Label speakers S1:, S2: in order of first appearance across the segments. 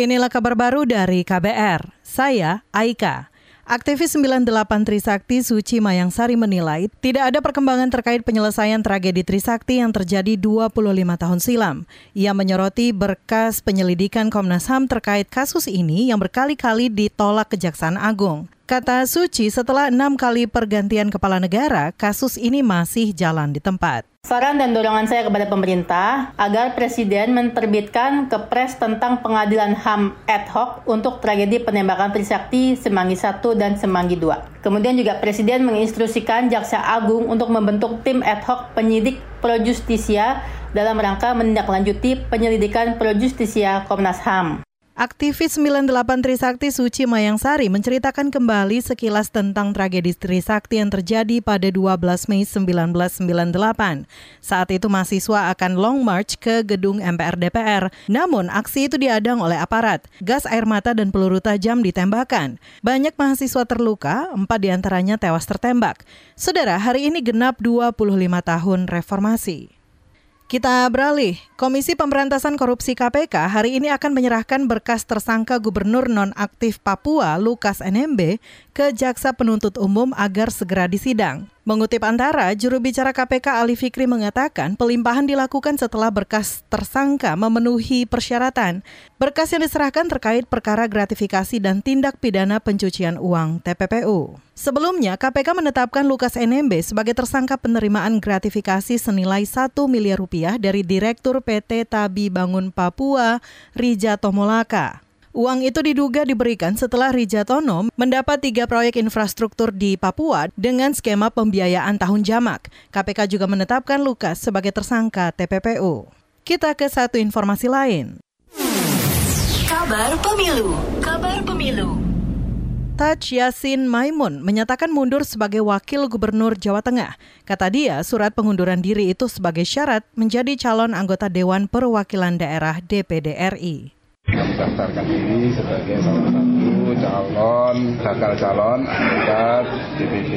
S1: Inilah kabar baru dari KBR. Saya Aika. Aktivis 98 Trisakti Suci Mayangsari menilai tidak ada perkembangan terkait penyelesaian tragedi Trisakti yang terjadi 25 tahun silam. Ia menyoroti berkas penyelidikan Komnas HAM terkait kasus ini yang berkali-kali ditolak Kejaksaan Agung. Kata Suci, setelah enam kali pergantian kepala negara, kasus ini masih jalan di tempat.
S2: Saran dan dorongan saya kepada pemerintah agar Presiden menerbitkan kepres tentang pengadilan HAM ad hoc untuk tragedi penembakan Trisakti Semanggi 1 dan Semanggi 2. Kemudian juga Presiden menginstruksikan Jaksa Agung untuk membentuk tim ad hoc penyidik pro justisia dalam rangka menindaklanjuti penyelidikan pro justisia Komnas HAM.
S1: Aktivis 98 Trisakti Suci Mayangsari menceritakan kembali sekilas tentang tragedi Trisakti yang terjadi pada 12 Mei 1998. Saat itu mahasiswa akan long march ke gedung MPR DPR. Namun aksi itu diadang oleh aparat. Gas air mata dan peluru tajam ditembakkan. Banyak mahasiswa terluka, empat di antaranya tewas tertembak. Saudara, hari ini genap 25 tahun reformasi. Kita beralih. Komisi Pemberantasan Korupsi KPK hari ini akan menyerahkan berkas tersangka Gubernur nonaktif Papua Lukas NMB ke Jaksa Penuntut Umum agar segera disidang. Mengutip antara, juru bicara KPK Ali Fikri mengatakan pelimpahan dilakukan setelah berkas tersangka memenuhi persyaratan. Berkas yang diserahkan terkait perkara gratifikasi dan tindak pidana pencucian uang TPPU. Sebelumnya, KPK menetapkan Lukas NMB sebagai tersangka penerimaan gratifikasi senilai 1 miliar rupiah dari Direktur PT Tabi Bangun Papua, Rija Tomolaka. Uang itu diduga diberikan setelah Rijatono mendapat tiga proyek infrastruktur di Papua dengan skema pembiayaan tahun jamak. KPK juga menetapkan Lukas sebagai tersangka TPPU. Kita ke satu informasi lain.
S3: Kabar Pemilu Kabar Pemilu
S1: Taj Yasin Maimun menyatakan mundur sebagai wakil gubernur Jawa Tengah. Kata dia, surat pengunduran diri itu sebagai syarat menjadi calon anggota Dewan Perwakilan Daerah DPD RI
S4: mendaftarkan diri sebagai salah satu calon bakal calon anggota DPD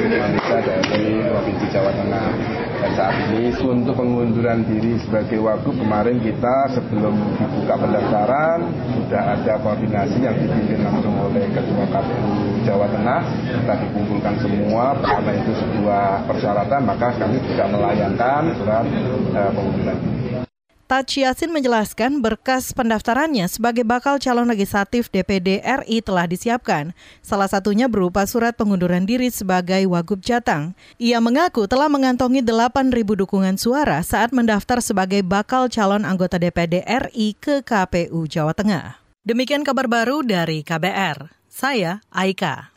S4: Indonesia dari Provinsi Jawa Tengah. Dan saat ini untuk pengunduran diri sebagai wagub kemarin kita sebelum dibuka pendaftaran sudah ada koordinasi yang dipimpin langsung oleh Ketua KPU Jawa Tengah. Kita dikumpulkan semua karena itu sebuah persyaratan maka kami juga melayangkan surat uh, pengunduran diri.
S1: Taci Yasin menjelaskan berkas pendaftarannya sebagai bakal calon legislatif DPD RI telah disiapkan. Salah satunya berupa surat pengunduran diri sebagai Wagub Jatang. Ia mengaku telah mengantongi 8.000 dukungan suara saat mendaftar sebagai bakal calon anggota DPD RI ke KPU Jawa Tengah. Demikian kabar baru dari KBR. Saya Aika.